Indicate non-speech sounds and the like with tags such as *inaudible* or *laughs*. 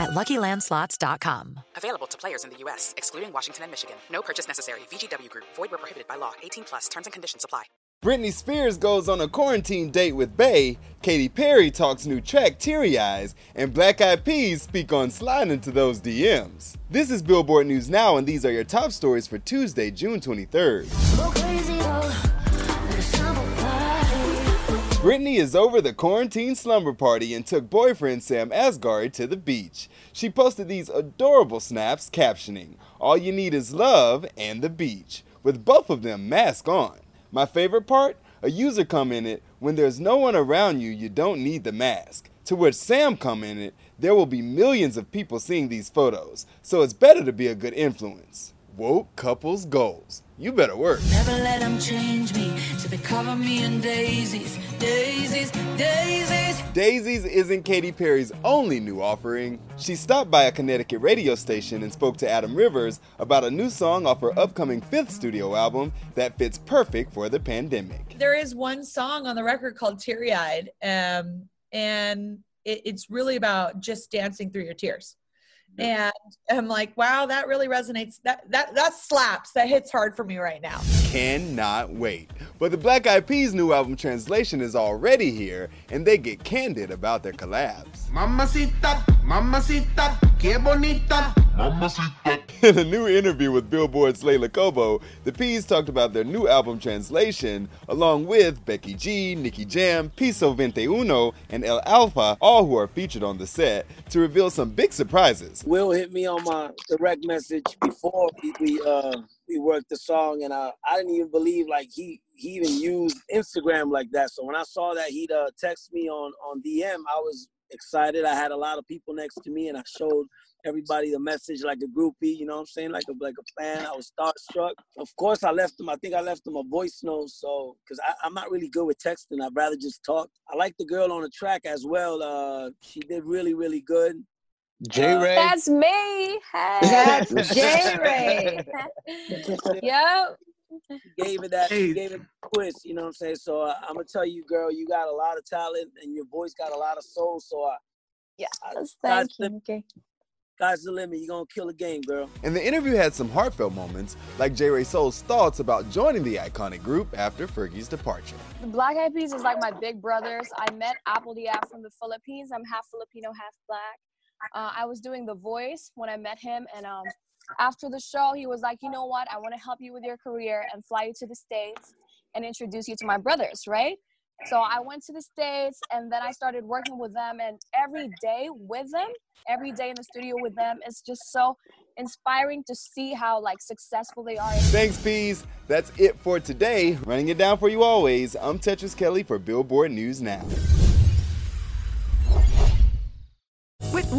at LuckyLandSlots.com. Available to players in the U.S., excluding Washington and Michigan. No purchase necessary. VGW Group. Void where prohibited by law. 18 plus. Terms and conditions apply. Britney Spears goes on a quarantine date with bae, Katy Perry talks new track Teary Eyes, and Black Eyed Peas speak on sliding into those DMs. This is Billboard News Now, and these are your top stories for Tuesday, June 23rd. Britney is over the quarantine slumber party and took boyfriend Sam Asghari to the beach. She posted these adorable snaps captioning, All you need is love and the beach, with both of them mask on. My favorite part? A user commented, When there's no one around you, you don't need the mask. To which Sam commented, There will be millions of people seeing these photos, so it's better to be a good influence. Woke couples goals. You better work. Never let them change me, they cover me in daisies, daisies, daisies. Daisies isn't Katy Perry's only new offering. She stopped by a Connecticut radio station and spoke to Adam Rivers about a new song off her upcoming fifth studio album that fits perfect for the pandemic. There is one song on the record called Teary Eyed, um, and it, it's really about just dancing through your tears. And I'm like, wow, that really resonates. That that that slaps. That hits hard for me right now. Cannot wait. But the Black Eyed Peas' new album Translation is already here, and they get candid about their collabs. *laughs* Mamacita, mamacita, que bonita. In a new interview with Billboard's Leila Cobo, the Peas talked about their new album Translation, along with Becky G, Nicky Jam, Piso 21, and El Alfa, all who are featured on the set, to reveal some big surprises. Will hit me on my direct message before we, we uh we worked the song, and uh, I didn't even believe like he he even used Instagram like that. So when I saw that he'd uh, text me on on DM, I was excited. I had a lot of people next to me, and I showed everybody the message like a groupie. You know what I'm saying? Like a like a fan. I was starstruck. Of course, I left him. I think I left him a voice note. So because I'm not really good with texting, I'd rather just talk. I like the girl on the track as well. Uh, she did really really good. J Rey. That's me. Hey. That's J Rey. yep. Gave it that. Gave it a twist. You know what I'm saying? So uh, I'm gonna tell you, girl, you got a lot of talent, and your voice got a lot of soul. So I. Yeah. I, Thank you. Okay. Sky's the limit. You're gonna kill a game, girl. And the interview had some heartfelt moments, like J. Rey Soul's thoughts about joining the iconic group after Fergie's departure. The Black Eyed Peas is like my big brothers. I met apl.de.ap from the Philippines. I'm half Filipino, half black. Uh, I was doing The Voice when I met him, and um, after the show, he was like, "You know what? I want to help you with your career and fly you to the states and introduce you to my brothers." Right? So I went to the States and then I started working with them. And every day with them, every day in the studio with them, it's just so inspiring to see how like successful they are. Thanks, Peas. That's it for today. Running it down for you always. I'm Tetris Kelly for Billboard News Now.